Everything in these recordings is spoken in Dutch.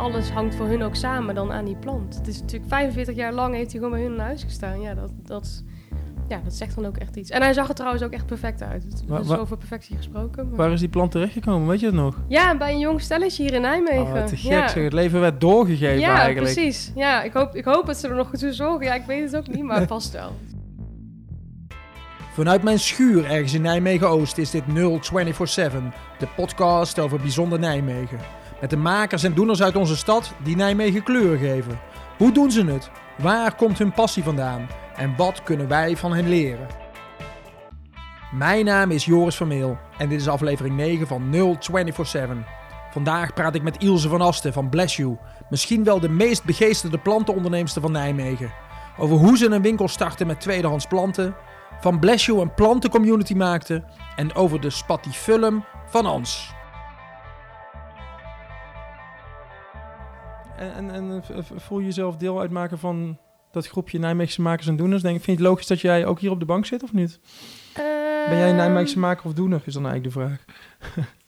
alles hangt voor hun ook samen dan aan die plant. Het is natuurlijk 45 jaar lang heeft hij gewoon bij hun in huis gestaan. Ja, dat, dat, ja, dat zegt dan ook echt iets. En hij zag er trouwens ook echt perfect uit. Het Waar- waar- over perfectie gesproken. maar- Waar is die plant terechtgekomen? Weet je het nog? Ja, bij een jong stelletje hier in Nijmegen. Oh, te gek ja. zeg. Het leven werd doorgegeven ja, eigenlijk. precies. Ja, ik hoop, ik hoop dat ze er nog goed voor zorgen. Ja, ik weet het ook niet, maar vast wel. Vanuit mijn schuur ergens in Nijmegen-Oost is dit 0247, de podcast over bijzonder Nijmegen. Met de makers en doeners uit onze stad die Nijmegen kleur geven. Hoe doen ze het? Waar komt hun passie vandaan? En wat kunnen wij van hen leren? Mijn naam is Joris Vermeel en dit is aflevering 9 van 0247. Vandaag praat ik met Ilse van Asten van Bless You, misschien wel de meest begeesterde plantenonderneemster van Nijmegen. Over hoe ze een winkel startte met tweedehands planten, van Bless You een plantencommunity maakte en over de spatifulum van Ans. En, en, v- voel je jezelf deel uitmaken van dat groepje Nijmeegse makers en doeners? Denk, vind je het logisch dat jij ook hier op de bank zit of niet? Ben jij een Nijmeegse maker of doener, is dan eigenlijk de vraag.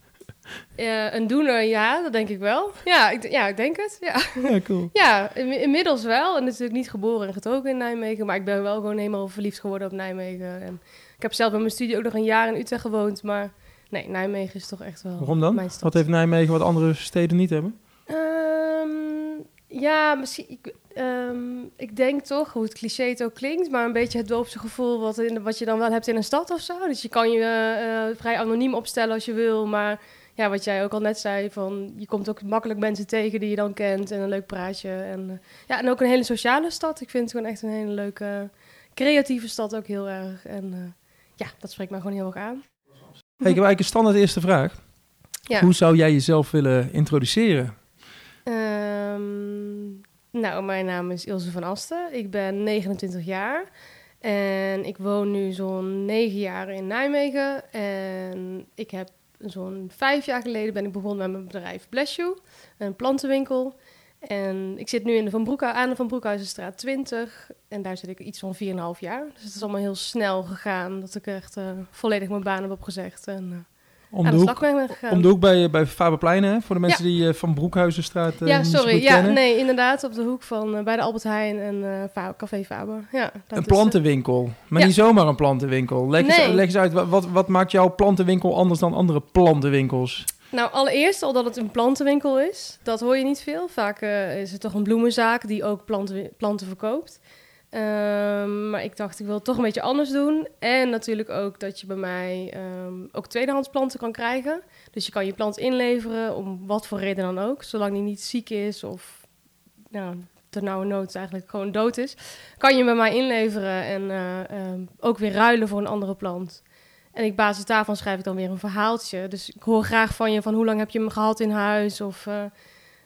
Eh, een doener, ja, dat denk ik wel. Ja, ik, ja, ik denk het. Ja, Ja, cool. ja in- inmiddels wel. En natuurlijk niet geboren en getogen in Nijmegen. Maar ik ben wel gewoon helemaal verliefd geworden op Nijmegen. En ik heb zelf bij mijn studie ook nog een jaar in Utrecht gewoond. Maar nee, Nijmegen is toch echt wel Waarom dan? mijn stad. Wat heeft Nijmegen wat andere steden niet hebben? Ehm, ja, misschien. Ik, ehm, ik denk toch, hoe het cliché het ook klinkt, maar een beetje het doopse gevoel wat, in, wat je dan wel hebt in een stad of zo. Dus je kan je eh, vrij anoniem opstellen als je wil, maar ja, wat jij ook al net zei, van je komt ook makkelijk mensen tegen die je dan kent en een leuk praatje. En, eh, ja, en ook een hele sociale stad. Ik vind het gewoon echt een hele leuke, creatieve stad ook heel erg. En eh, ja, dat spreekt mij gewoon heel erg aan. Hey, ik heb eigenlijk een standaard eerste vraag. Ja. Hoe zou jij jezelf willen introduceren? Ehm, nou, mijn naam is Ilse van Asten. Ik ben 29 jaar. En ik woon nu zo'n 9 jaar in Nijmegen. En ik heb zo'n vijf jaar geleden ben ik begonnen met mijn bedrijf Bless You, een plantenwinkel. En ik zit nu in de Van Broekhu- aan de Van Broekhuizenstraat 20. En daar zit ik iets van 4,5 jaar. Dus het is allemaal heel snel gegaan dat ik echt eh, volledig mijn baan heb opgezegd. En eh, Om de, hoek, om de hoek bij, bij Faberplein, hè? Voor de mensen die eh, van Broekhuizenstraat eh, ja, sorry. Ja, kennen. nee, inderdaad. Op de hoek van bij de Albert Heijn en eh, Fa- Café Faber. Ja, dat Een eh, plantenwinkel, maar ja. niet zomaar een plantenwinkel. Leg, eens, leg eens uit, wat, wat, maakt jouw plantenwinkel anders dan andere plantenwinkels? Nou, allereerst al dat het een plantenwinkel is. Dat hoor je niet veel. Vaak eh, is het toch een bloemenzaak die ook planten, planten verkoopt. Ehm, maar ik dacht, ik wil het toch een beetje anders doen. En natuurlijk ook dat je bij mij ehm, ook tweedehands planten kan krijgen. Dus je kan je plant inleveren, om wat voor reden dan ook. Zolang die niet ziek is of nou, ter nauwe nood eigenlijk gewoon dood is. Kan je bij mij inleveren en eh, ehm, ook weer ruilen voor een andere plant. En op basis daarvan schrijf ik dan weer een verhaaltje. Dus ik hoor graag van je van hoe lang heb je hem gehad in huis? Of eh,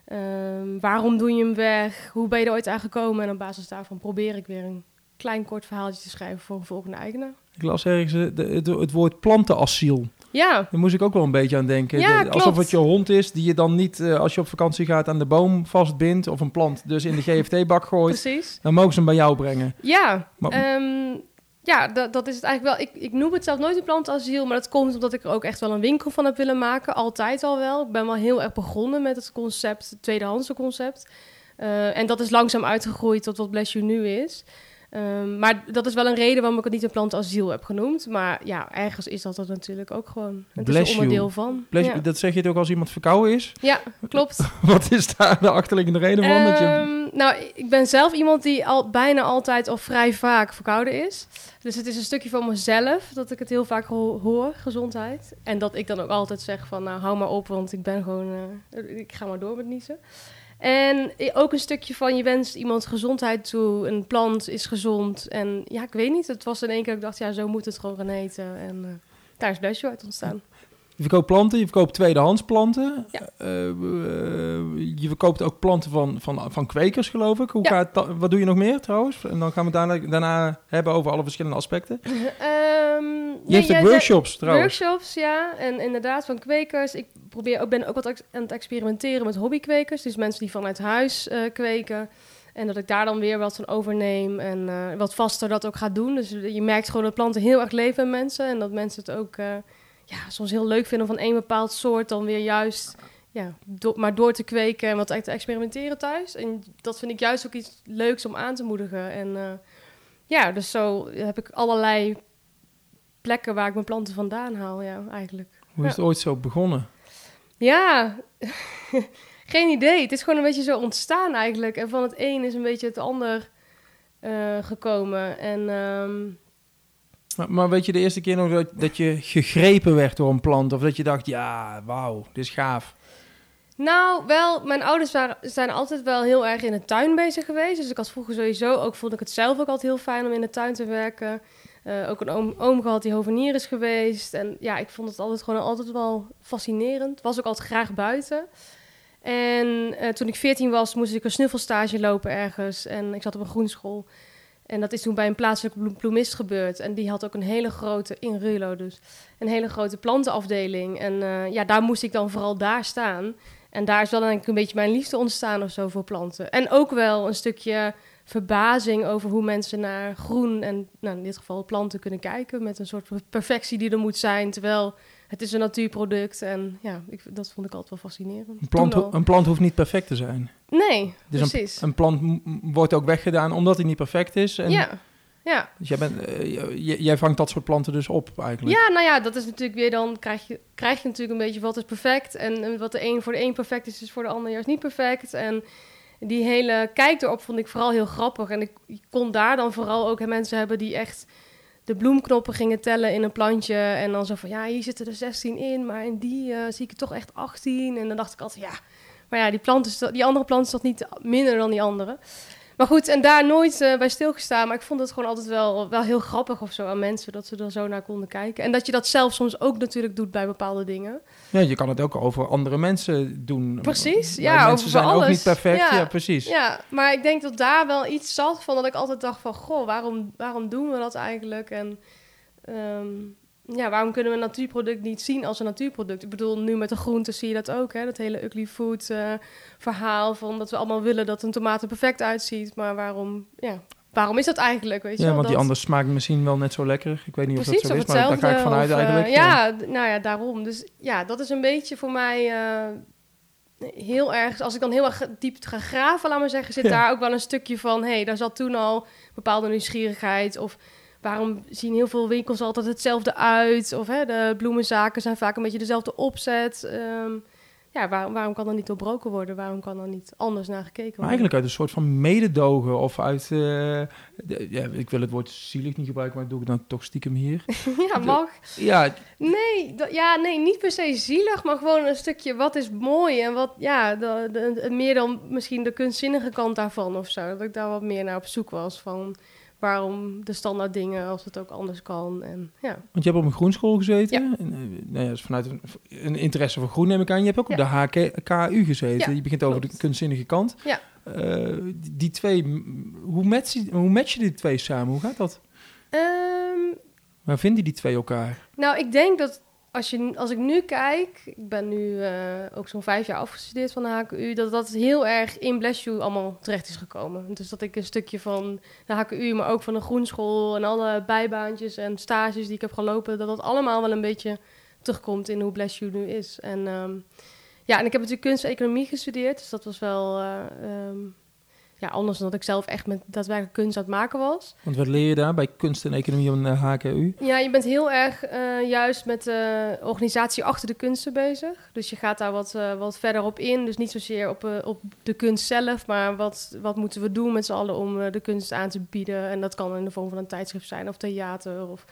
ehm, waarom doe je hem weg? Hoe ben je er ooit aan gekomen? En op basis daarvan probeer ik weer een klein kort verhaaltje te schrijven voor een volgende eigenaar. Ik las ergens eh, de, het, het woord plantenasiel. Ja, Daar moest ik ook wel een beetje aan denken. Ja, De- alsof het je hond is die je dan niet, eh, als je op vakantie gaat, aan de boom vastbindt. Of een plant dus in de GFT-bak gooit. precies. Dan mogen ze hem bij jou brengen. Ja, Maar- ehm, ja dat, dat is het eigenlijk wel. Ik, ik noem het zelf nooit een plantenasiel, maar dat komt omdat ik er ook echt wel een winkel van heb willen maken. Altijd al wel. Ik ben wel heel erg begonnen met het concept, het tweedehandse concept. Eh, en dat is langzaam uitgegroeid tot wat Bless You nu is. Ehm, maar dat is wel een reden waarom ik het niet een plantenasiel heb genoemd. Maar ja, ergens is dat er natuurlijk ook gewoon. Het Bless is een onderdeel you. van. Ja. Dat zeg je het ook als iemand verkouden is. ja, klopt. Wat is daar de achterliggende reden van? dat je... Ehm, nou, ik ben zelf iemand die al bijna altijd of vrij vaak verkouden is. Dus het is een stukje van mezelf dat ik het heel vaak ho- hoor, gezondheid. En dat ik dan ook altijd zeg van, nou, hou maar op, want ik ben gewoon, eh, ik ga maar door met niezen. En ook een stukje van, je wenst iemand gezondheid toe, een plant is gezond. En ja, ik weet niet, het was in één keer dat ik dacht, ja, zo moet het gewoon gaan eten. En eh, daar is You uit ontstaan. Je verkoopt planten, je verkoopt tweedehands planten. Ja. Eh, eh, je verkoopt ook planten van, van, van kwekers, geloof ik. Hoe Ja. gaat dat, wat doe je nog meer trouwens? En dan gaan we het daarna, daarna hebben over alle verschillende aspecten. Ehm, Je nee, hebt ook zei- workshops trouwens. Workshops, ja. En inderdaad van kwekers. Ik probeer ook, ben ook wat aan het experimenteren met hobbykwekers. Dus mensen die vanuit huis eh, kweken. En dat ik daar dan weer wat van overneem. En wat vaster dat ook ga doen. Dus je merkt gewoon dat planten heel erg leven in mensen. En dat mensen het ook ja, soms heel leuk vinden om van één bepaald soort dan weer juist... ja, maar door te kweken en wat te experimenteren thuis. En dat vind ik juist ook iets leuks om aan te moedigen. En ja, dus zo heb ik allerlei plekken waar ik mijn planten vandaan haal, ja, eigenlijk. Hoe is het ooit zo begonnen? Ja, geen idee. Het is gewoon een beetje zo ontstaan eigenlijk. En van het een is een beetje het ander uh, gekomen. En, ehm, maar, weet je de eerste keer nog dat, dat je gegrepen werd door een plant? Of dat je dacht, ja, wauw, dit is gaaf. Nou, wel, mijn ouders waren, zijn altijd wel heel erg in de tuin bezig geweest. Dus ik had vroeger sowieso ook, vond ik het zelf ook altijd heel fijn om in de tuin te werken. Uh, ook een oom, gehad die hovenier is geweest. En ja, ik vond het altijd gewoon altijd wel fascinerend. Was ook altijd graag buiten. En uh, toen ik 14 was, moest ik een snuffelstage lopen ergens. En ik zat op een groenschool. En dat is toen bij een plaatselijke bloemist gebeurd. En die had ook een hele grote, in Rulo dus, een hele grote plantenafdeling. En uh, ja, daar moest ik dan vooral daar staan. En daar is wel denk ik een beetje mijn liefde ontstaan of zo voor planten. En ook wel een stukje verbazing over hoe mensen naar groen en nou, in dit geval planten kunnen kijken. Met een soort perfectie die er moet zijn. Terwijl het is een natuurproduct. En ja, ik, dat vond ik altijd wel fascinerend. Een plant, een plant hoeft niet perfect te zijn. Nee, dus precies. Een, een plant wordt ook weggedaan omdat hij niet perfect is. En ja. Ja. Dus jij, bent, uh, jij vangt dat soort planten dus op eigenlijk? Ja, nou ja, dat is natuurlijk weer dan krijg je, krijg je natuurlijk een beetje wat is perfect. En, wat de een voor de een perfect is, is voor de ander juist niet perfect. En die hele kijk erop vond ik vooral heel grappig. En ik, kon daar dan vooral ook mensen hebben die echt de bloemknoppen gingen tellen in een plantje. En dan zo van, ja, hier zitten er 16 in, maar in die uh, zie ik er toch echt 18. En dan dacht ik altijd, ja, maar ja, die, plant is, die andere plant is toch niet minder dan die andere. Maar goed, en daar nooit uh, bij stilgestaan. Maar ik vond het gewoon altijd wel, wel heel grappig of zo aan mensen. Dat ze er zo naar konden kijken. En dat je dat zelf soms ook natuurlijk doet bij bepaalde dingen. Ja, je kan het ook over andere mensen doen. Precies, ja. Mensen zijn ook niet perfect, ja, precies. Ja, maar ik denk dat daar wel iets zat van dat ik altijd dacht van... Goh, waarom, waarom doen we dat eigenlijk? En... Um, ja, waarom kunnen we een natuurproduct niet zien als een natuurproduct? Ik bedoel, nu met de groenten zie je dat ook, hè? Dat hele ugly food uh, verhaal van dat we allemaal willen dat een tomaat er perfect uitziet. Maar waarom, ja, waarom is dat eigenlijk, weet je Ja, want dat... die anders smaakt misschien wel net zo lekker. Ik weet niet Precies, of dat zo is, maar daar ga ik vanuit of, eigenlijk. Uh, ja, nou ja, daarom. Dus ja, dat is een beetje voor mij... Uh, heel erg, als ik dan heel erg diep ga graven, laat maar zeggen, zit daar ook wel een stukje van, hé, hey, daar zat toen al bepaalde nieuwsgierigheid of waarom zien heel veel winkels altijd hetzelfde uit? Of hè, de bloemenzaken zijn vaak een beetje dezelfde opzet. Ehm, ja, waarom, waarom kan dat niet doorbroken worden? Waarom kan er niet anders naar gekeken worden? Maar eigenlijk uit een soort van mededogen of uit... Uh, ja, ik wil het woord zielig niet gebruiken, maar doe ik dan toch stiekem hier. ja, mag. ja. Nee, ja, nee, niet per se zielig, maar gewoon een stukje wat is mooi en wat, ja, de, meer dan misschien de kunstzinnige kant daarvan of zo. Dat ik daar wat meer naar op zoek was van waarom de standaard dingen als het ook anders kan. En, ja. Want je hebt op een groenschool gezeten. Ja. En, uh, nou ja, dus vanuit een, een, interesse voor groen neem ik aan. Je hebt ook op de HKU gezeten. je begint over de kunstzinnige kant. Ja. Uh, die twee, hoe match, je, hoe match je die twee samen? Hoe gaat dat? Um, Waar vinden die twee elkaar? Nou, ik denk dat als, je, als ik nu kijk, ik ben nu uh, ook zo'n vijf jaar afgestudeerd van de HKU, dat dat heel erg in Bless You allemaal terecht is gekomen. Dus dat ik een stukje van de HKU, maar ook van de groenschool en alle bijbaantjes en stages die ik heb gelopen, dat dat allemaal wel een beetje terugkomt in hoe Bless You nu is. En um, ja, en ik heb natuurlijk kunst en economie gestudeerd, dus dat was wel... Uh, um, ja, anders dan dat ik zelf echt met daadwerkelijk kunst aan het maken was. Want wat leer je daar bij kunst en economie van de HKU? Ja, je bent heel erg uh, juist met de organisatie achter de kunsten bezig. Dus je gaat daar wat, uh, wat verder op in. Dus niet zozeer op, op de kunst zelf, maar wat, wat moeten we doen met z'n allen om de kunst aan te bieden. En dat kan in de vorm van een tijdschrift zijn, of theater, of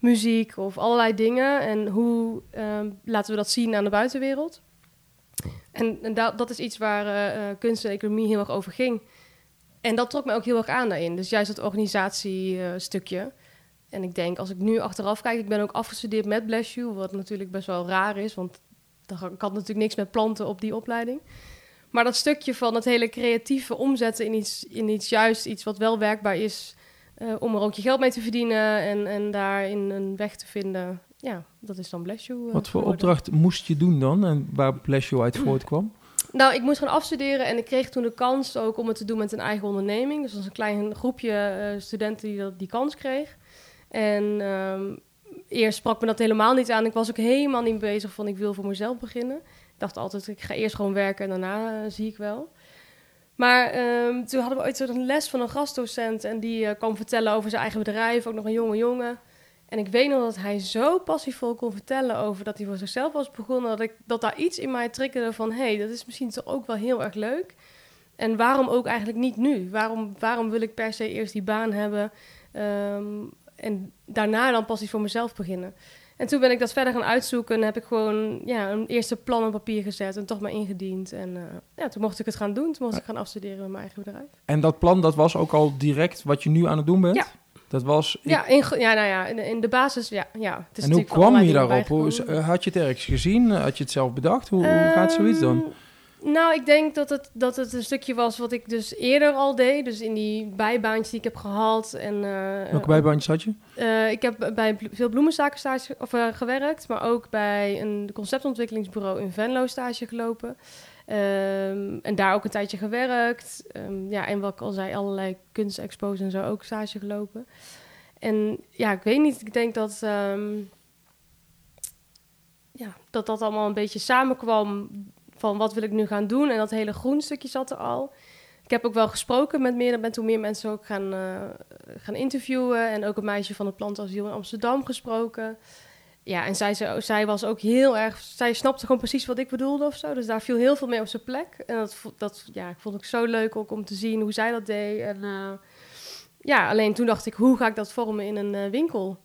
muziek, of allerlei dingen. En hoe ehm, laten we dat zien aan de buitenwereld? En, en dat, dat is iets waar kunst en economie heel erg over ging. En dat trok me ook heel erg aan daarin. Dus juist het organisatiestukje. en ik denk, als ik nu achteraf kijk, ik ben ook afgestudeerd met Bless You, wat natuurlijk best wel raar is, want ik had natuurlijk niks met planten op die opleiding. Maar dat stukje van het hele creatieve omzetten in iets, in iets juist iets wat wel werkbaar is, uh, om er ook je geld mee te verdienen en, en daarin een weg te vinden, ja, dat is dan Bless You. Uh, wat voor opdracht moest je doen dan en waar Bless You uit voortkwam? Nou, ik moest gaan afstuderen en ik kreeg toen de kans ook om het te doen met een eigen onderneming. Dus was een klein groepje uh, studenten die dat, die kans kreeg. En um, eerst sprak me dat helemaal niet aan. Ik was ook helemaal niet bezig van ik wil voor mezelf beginnen. Ik dacht altijd, ik ga eerst gewoon werken en daarna zie ik wel. Maar ehm, toen hadden we ooit een les van een gastdocent en die kwam vertellen over zijn eigen bedrijf, ook nog een jonge jongen. En ik weet nog dat hij zo passievol kon vertellen over dat hij voor zichzelf was begonnen, dat, ik, dat daar iets in mij triggerde van, hé, hey, dat is misschien toch ook wel heel erg leuk. En waarom ook eigenlijk niet nu? Waarom, waarom wil ik per se eerst die baan hebben ehm, en daarna dan pas iets voor mezelf beginnen? En toen ben ik dat verder gaan uitzoeken en heb ik gewoon ja, een eerste plan op papier gezet en toch maar ingediend. En uh, ja, toen mocht ik het gaan doen. Toen mocht ik gaan afstuderen met mijn eigen bedrijf. En dat plan, dat was ook al direct wat je nu aan het doen bent? Ja. Dat was... Ja, in, ja, nou ja, in de, in de basis, ja. ja. Het is en hoe kwam je daarop? Hoe, eh, had je het ergens gezien? Had je het zelf bedacht? Hoe, hoe gaat zoiets dan? Ehm, nou, ik denk dat het, dat het een stukje was wat ik dus eerder al deed. Dus in die bijbaantjes die ik heb gehad. En, uh, Welke bijbaantjes had je? Uh, ik heb bij veel bloemenzaken stage, of, uh, gewerkt. Maar ook bij een conceptontwikkelingsbureau in Venlo stage gelopen. Um, en daar ook een tijdje gewerkt. Um, ja, en wat al zei, allerlei kunstexpos en zo ook stage gelopen. En ja, ik weet niet. Ik denk dat... Um, ja, dat dat allemaal een beetje samenkwam van wat wil ik nu gaan doen. En dat hele groen stukje zat er al. Ik heb ook wel gesproken met meer, ben toen meer mensen ook gaan, uh, gaan interviewen. En ook een meisje van het plantasiel in Amsterdam gesproken. Ja, en zij, zij was ook heel erg... Zij snapte gewoon precies wat ik bedoelde of zo. Dus daar viel heel veel mee op zijn plek. En dat, dat ja, ik vond ik zo leuk ook om te zien hoe zij dat deed. En uh, ja, alleen toen dacht ik, hoe ga ik dat vormen in een uh, winkel?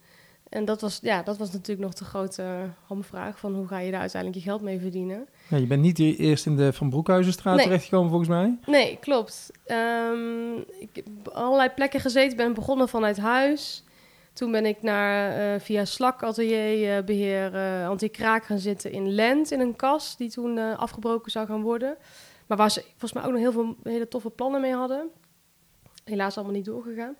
En dat was, ja, dat was natuurlijk nog de grote hamvraag van hoe ga je daar uiteindelijk je geld mee verdienen. Ja, je bent niet eerst in de Van Broekhuizenstraat nee. terechtgekomen volgens mij? Nee, klopt. Um, ik heb allerlei plekken gezeten, ben begonnen vanuit huis. Toen ben ik naar, uh, via Slak Atelier uh, Beheer uh, Anti-Kraak gaan zitten in Lent, in een kas die toen afgebroken zou gaan worden. Maar waar ze volgens mij ook nog heel veel hele toffe plannen mee hadden. Helaas allemaal niet doorgegaan.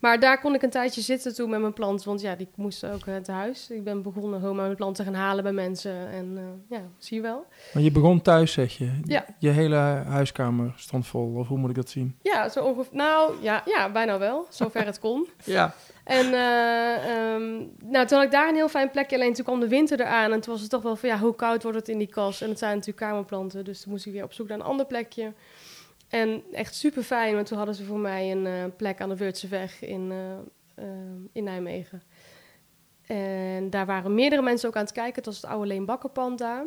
Maar daar kon ik een tijdje zitten toen met mijn plant, want ja, die moesten ook uh, te huis. Ik ben begonnen gewoon mijn planten gaan halen bij mensen en uh, ja, zie je wel. Maar je begon thuis, zeg je? Ja. Je hele huiskamer stond vol, of hoe moet ik dat zien? Ja, zo ongeveer. Nou, ja, ja bijna wel, zover het kon. ja. En uh, um, nou, toen had ik daar een heel fijn plekje, alleen toen kwam de winter eraan en toen was het toch wel van, ja, hoe koud wordt het in die kas? En het zijn natuurlijk kamerplanten, dus toen moest ik weer op zoek naar een ander plekje. En echt super fijn, want toen hadden ze voor mij een uh, plek aan de Wurtseweg in, uh, uh, in Nijmegen. En daar waren meerdere mensen ook aan het kijken. Het was het oude Leen Bakkerpand daar.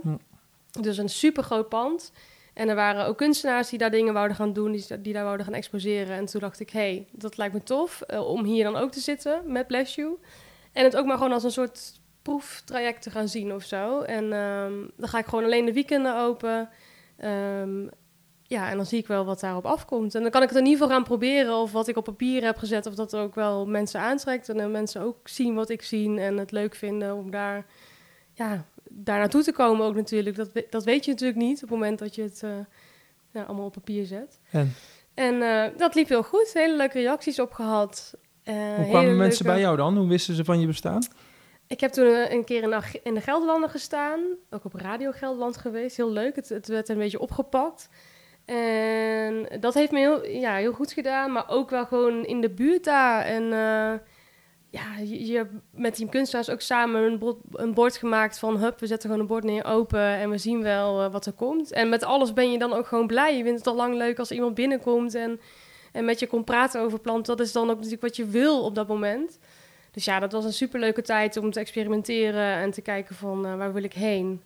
Dus een super groot pand. En er waren ook kunstenaars die daar dingen wouden gaan doen, die, die daar wouden gaan exposeren. En toen dacht ik, hé, hey, dat lijkt me tof om hier dan ook te zitten met Bless You. En het ook maar gewoon als een soort proeftraject te gaan zien of zo. En um, dan ga ik gewoon alleen de weekenden open. Um, ja, en dan zie ik wel wat daarop afkomt. En dan kan ik het in ieder geval gaan proberen of wat ik op papier heb gezet, of dat ook wel mensen aantrekt. En dan mensen ook zien wat ik zie en het leuk vinden om daar, ja, daar naartoe te komen ook natuurlijk. Dat, dat weet je natuurlijk niet op het moment dat je het uh, ja, allemaal op papier zet. En, en uh, dat liep heel goed. Hele leuke reacties op gehad. Uh, Hoe kwamen mensen leuke... bij jou dan? Hoe wisten ze van je bestaan? Ik heb toen een keer in, in de Gelderlanden gestaan. Ook op Radio Gelderland geweest. Heel leuk. Het, het werd een beetje opgepakt. En dat heeft me heel, ja, heel goed gedaan, maar ook wel gewoon in de buurt daar. En uh, ja, je, je met die kunstenaars ook samen een bord, een bord gemaakt van... hup, we zetten gewoon een bord neer, open en we zien wel uh, wat er komt. En met alles ben je dan ook gewoon blij. Je vindt het al lang leuk als iemand binnenkomt en, en met je kon praten over planten. Dat is dan ook natuurlijk wat je wil op dat moment. Dus ja, dat was een superleuke tijd om te experimenteren en te kijken van uh, waar wil ik heen.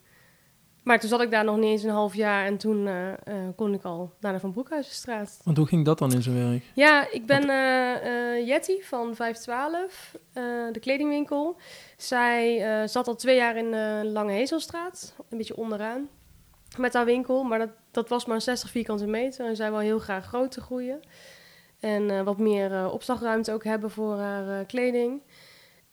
Maar toen zat ik daar nog niet eens een half jaar en toen uh, uh, kon ik al naar de Van Broekhuizenstraat. Want hoe ging dat dan in zijn werk? Ja, ik ben uh, Jetty van 512, de kledingwinkel. Zij zat al twee jaar in de Lange Hezelstraat, een beetje onderaan, met haar winkel. Maar dat, dat was maar 60 vierkante meter en zij wil heel graag groter groeien. En wat meer opslagruimte ook hebben voor haar kleding.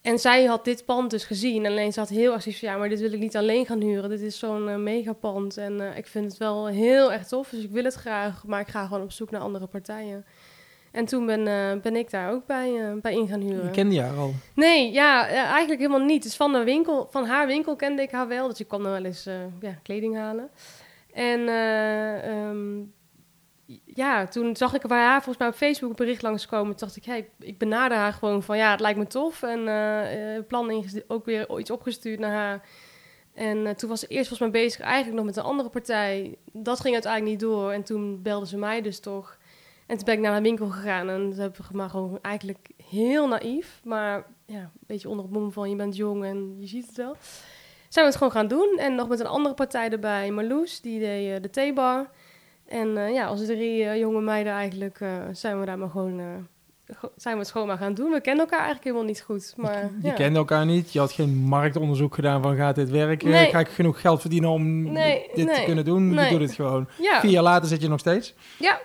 En zij had dit pand dus gezien. Alleen ze had heel van, ja, maar dit wil ik niet alleen gaan huren. Dit is zo'n uh, megapand en uh, ik vind het wel heel erg tof. Dus ik wil het graag, maar ik ga gewoon op zoek naar andere partijen. En toen ben, uh, ben ik daar ook bij, bij in gaan huren. Je kende haar al? Nee, ja, eigenlijk helemaal niet. Dus van, de winkel, van haar winkel kende ik haar wel. Dus ik kwam dan wel eens ja, kleding halen. En um, ja, toen zag ik haar volgens mij op Facebook een bericht langskomen. Toen dacht ik, hey, ik benader haar gewoon van ja, het lijkt me tof. En uh, plan ook weer iets opgestuurd naar haar. En eh, toen was ze eerst volgens mij bezig eigenlijk nog met een andere partij. Dat ging uiteindelijk niet door. En toen belden ze mij dus toch. En toen ben ik naar de winkel gegaan. En dat heb ik gewoon eigenlijk heel naïef. Maar ja, een beetje onder het mom van je bent jong en je ziet het wel. Zijn we het gewoon gaan doen. En nog met een andere partij erbij. Marloes, die deed de theebar. En uh, ja, als drie jonge meiden eigenlijk zijn we daar maar gewoon zijn we het gewoon maar gaan doen. We kennen elkaar eigenlijk helemaal niet goed. Maar, je ja. kende elkaar niet. Je had geen marktonderzoek gedaan van gaat dit werken? Nee. Ga ik genoeg geld verdienen om nee, dit nee, te kunnen doen? Nee. Je doet het gewoon. Ja. Vier jaar later zit je nog steeds. Ja.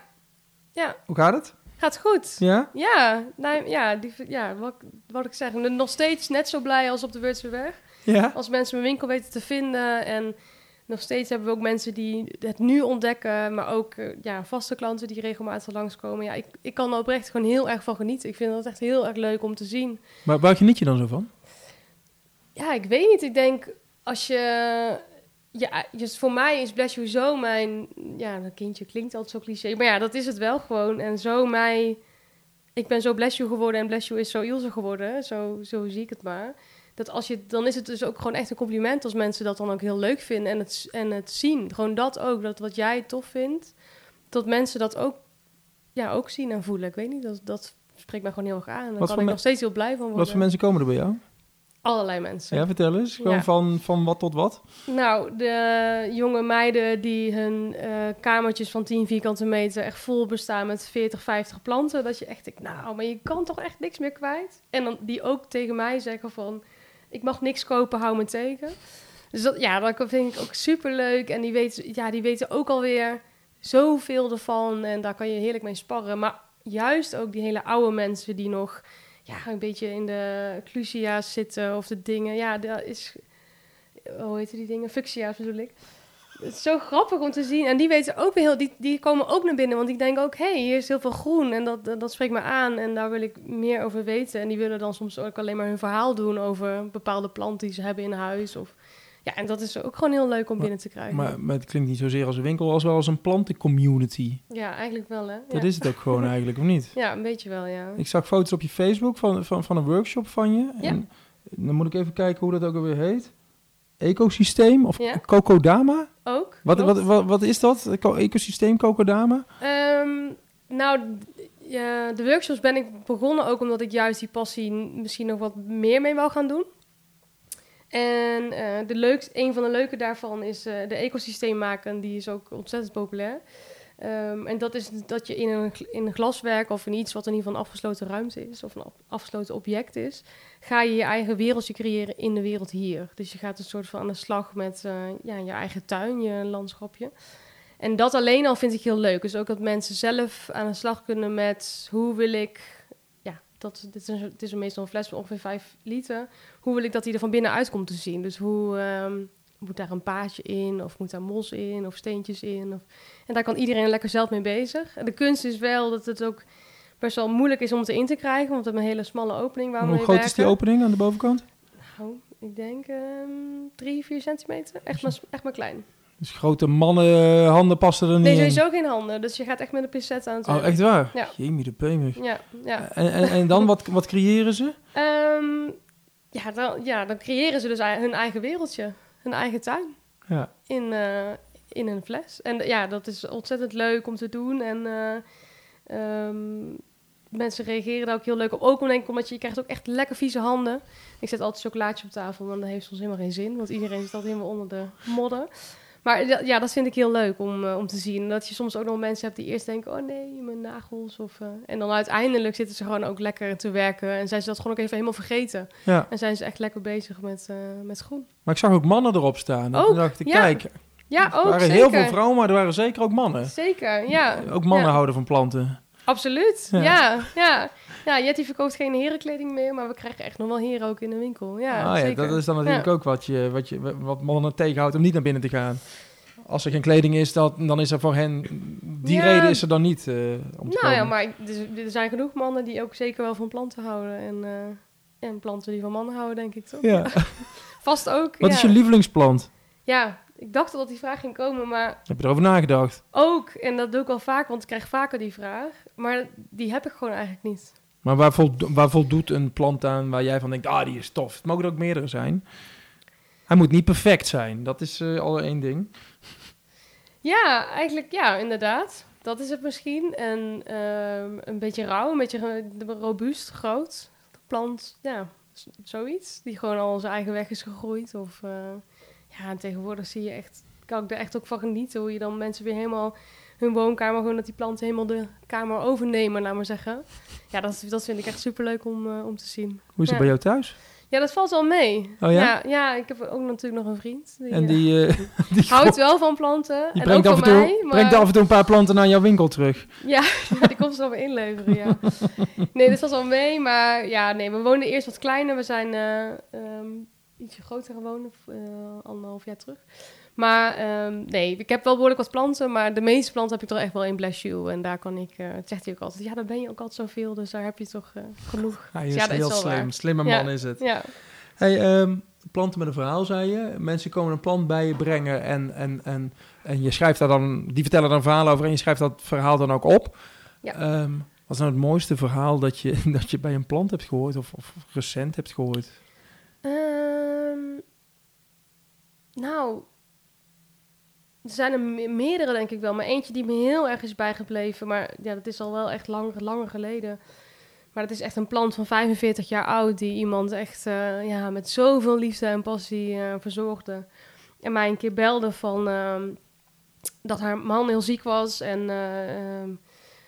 ja. Hoe gaat het? Gaat goed. Ja? Ja, nou, ja, die, ja wat, wat ik zeg. Nog steeds net zo blij als op de Wurtse Ja? Als mensen mijn winkel weten te vinden en nog steeds hebben we ook mensen die het nu ontdekken, maar ook uh, ja, vaste klanten die regelmatig langskomen. Ja, ik, ik kan er oprecht gewoon heel erg van genieten. Ik vind dat echt heel erg leuk om te zien. Maar waar geniet je dan zo van? Ja, ik weet niet. Ik denk als je. Ja, dus voor mij is Bless You zo mijn. Ja, dat kindje klinkt altijd zo cliché. Maar ja, dat is het wel gewoon. En zo mij. Ik ben zo Bless You geworden en Bless You is zo Ilse geworden. Zo, zo zie ik het maar dat als je, dan is het dus ook gewoon echt een compliment als mensen dat dan ook heel leuk vinden en het, en het zien. Gewoon dat ook, dat wat jij tof vindt, dat mensen dat ook, ja, ook zien en voelen. Ik weet niet, dat, dat spreekt mij gewoon heel erg aan. En daar kan ik nog steeds heel blij van worden. Wat voor mensen komen er bij jou? Allerlei mensen. Ja, vertel eens. Gewoon Ja. van, van wat tot wat? Nou, de jonge meiden die hun eh, kamertjes van 10 vierkante meter echt vol bestaan met 40, 50 planten. Dat je echt denkt, nou, maar je kan toch echt niks meer kwijt? En dan die ook tegen mij zeggen van, ik mag niks kopen, hou me tegen. Dus dat, ja, dat vind ik ook super leuk. En die weten, ja, die weten ook alweer zoveel ervan. En daar kan je heerlijk mee sparren. Maar juist ook die hele oude mensen die nog ja, een beetje in de clusia's zitten of de dingen. Ja, dat is. Hoe heet die dingen? Fuchsia's bedoel ik. Het is zo grappig om te zien. En die weten ook weer heel. Die, die komen ook naar binnen. Want ik denk ook, hé, hey, hier is heel veel groen. En dat, dat, dat spreekt me aan. En daar wil ik meer over weten. En die willen dan soms ook alleen maar hun verhaal doen over bepaalde planten die ze hebben in huis. Of, ja, en dat is ook gewoon heel leuk om Maar- binnen te krijgen. Maar, maar het klinkt niet zozeer als een winkel, als wel als een plantencommunity. ja, eigenlijk wel, hè? Dat ja. is het ook gewoon eigenlijk, of niet? Ja, een beetje wel, ja. Ik zag foto's op je Facebook van, van, van een workshop van je. Ja. En dan moet ik even kijken hoe dat ook alweer heet. Ecosysteem of Ja. Kokodama? Ook. Wat, wat, wat, wat is dat? Ecosysteem Kokodama? Ehm, nou, ja, de workshops ben ik begonnen ook omdat ik juist die passie misschien nog wat meer mee wou gaan doen. En eh, de leukst, een van de leuke daarvan is eh, de ecosysteem maken. Die is ook ontzettend populair. Ehm, en dat is dat je in een, in een glaswerk of in iets wat in ieder geval een afgesloten ruimte is, of een af- afgesloten object is, ga je je eigen wereldje creëren in de wereld hier. Dus je gaat een soort van aan de slag met eh, ja, je eigen tuin, je landschapje. En dat alleen al vind ik heel leuk. Dus ook dat mensen zelf aan de slag kunnen met hoe wil ik. Ja, dat, dit is, het is meestal een fles van ongeveer 5 liter. Hoe wil ik dat die er van binnenuit komt te zien? Dus hoe ehm, moet daar een paadje in? Of moet daar mos in? Of steentjes in? Of, en daar kan iedereen lekker zelf mee bezig. En de kunst is wel dat het ook best wel moeilijk is om het erin te krijgen. Want we hebben een hele smalle opening waar we Hoe groot werken. is die opening aan de bovenkant? Nou, ik denk ehm 3, 4 centimeter. Echt maar, echt maar klein. Dus grote mannen handen passen er niet Nee, in. sowieso geen handen. Dus je gaat echt met een pincet aan het Oh, echt waar? Ja. Jemie de. Ja, ja. En, en, en dan, wat, wat creëren ze? Ehm, ja, dan, ja, dan creëren ze dus hun eigen wereldje. Hun eigen tuin. Ja. In, eh, in een fles. En ja, dat is ontzettend leuk om te doen. En eh, ehm, mensen reageren daar ook heel leuk op. Ook denk ik, omdat je, je krijgt ook echt lekker vieze handen. Ik zet altijd chocolaatje op tafel, maar dat heeft soms helemaal geen zin. Want iedereen zit altijd helemaal onder de modder. Maar ja, dat vind ik heel leuk om, eh, om te zien. Dat je soms ook nog mensen hebt die eerst denken... oh nee, mijn nagels. Of, eh, en dan uiteindelijk zitten ze gewoon ook lekker te werken... en zijn ze dat gewoon ook even helemaal vergeten. ja. En zijn ze echt lekker bezig met, eh, met groen. Maar ik zag ook mannen erop staan. En Ook, dacht ik, ja. kijk, Ja, er ook waren zeker. heel veel vrouwen, maar er waren zeker ook mannen. Zeker, ja. Ook mannen Ja. houden van planten. Absoluut, Ja. ja. ja, ja. Jetty verkoopt geen herenkleding meer... maar we krijgen echt nog wel heren ook in de winkel. Ja, ah, ja, zeker. dat is dan natuurlijk ook wat, je, wat, je, wat mannen tegenhoudt om niet naar binnen te gaan. Als er geen kleding is, dat, dan is er voor hen... Die Ja. reden is er dan niet eh, om te Nou ja, maar er er zijn genoeg mannen die ook zeker wel van planten houden. En, eh, en planten die van mannen houden, denk ik toch? Ja. Vast ook, Wat ja. is je lievelingsplant? Ja, ik dacht al dat die vraag ging komen, maar Heb je erover nagedacht? ook, en dat doe ik wel vaak, want ik krijg vaker die vraag. Maar die heb ik gewoon eigenlijk niet. Maar waar, voldo- waar voldoet een plant aan waar jij van denkt, ah, die is tof? Het mogen er ook meerdere zijn. Hij moet niet perfect zijn. Dat is uh, al één ding. Ja, eigenlijk ja, inderdaad. Dat is het misschien. En ehm, een beetje rauw, een beetje robuust, groot. De plant, ja, zoiets. Die gewoon al zijn eigen weg is gegroeid. Of uh, ja, tegenwoordig zie je echt, kan ik er echt ook van genieten. Hoe je dan mensen weer helemaal hun woonkamer, gewoon dat die planten helemaal de kamer overnemen, laat maar zeggen. Ja, dat, dat vind ik echt superleuk om, uh, om te zien. Hoe is het bij jou thuis? Ja, dat valt wel mee. Oh ja? ja? Ja, ik heb ook natuurlijk nog een vriend. Die, en die, uh, die houdt wel van planten. Die en brengt, ook af en toe, mij, maar... brengt af en toe een paar planten naar jouw winkel terug. Ja, ja die komt ze dan weer inleveren, ja. nee, dat valt wel mee. Maar ja, nee, we wonen eerst wat kleiner. We zijn uh, um, ietsje groter gewoond, uh, anderhalf jaar terug. Maar um, nee, ik heb wel behoorlijk wat planten, maar de meeste planten heb ik toch echt wel in Bless You. En daar kan ik, uh, zegt hij ook altijd, ja, daar ben je ook altijd zoveel, dus daar heb je toch uh, genoeg. Hij is ja, heel is slim, slimme man ja. is het. Ja. Hey, um, planten met een verhaal, zei je. Mensen komen een plant bij je brengen en, en, en, en je schrijft daar dan, die vertellen dan een verhaal over en je schrijft dat verhaal dan ook op. Ja. Um, wat is nou het mooiste verhaal dat je, dat je bij een plant hebt gehoord of, of recent hebt gehoord? Nou, er zijn er meerdere, denk ik wel. Maar eentje die me heel erg is bijgebleven. Maar ja, dat is al wel echt lang, langer geleden. Maar het is echt een plant van 45 jaar oud. Die iemand echt uh, ja, met zoveel liefde en passie uh, verzorgde. En mij een keer belde van uh, dat haar man heel ziek was. En uh,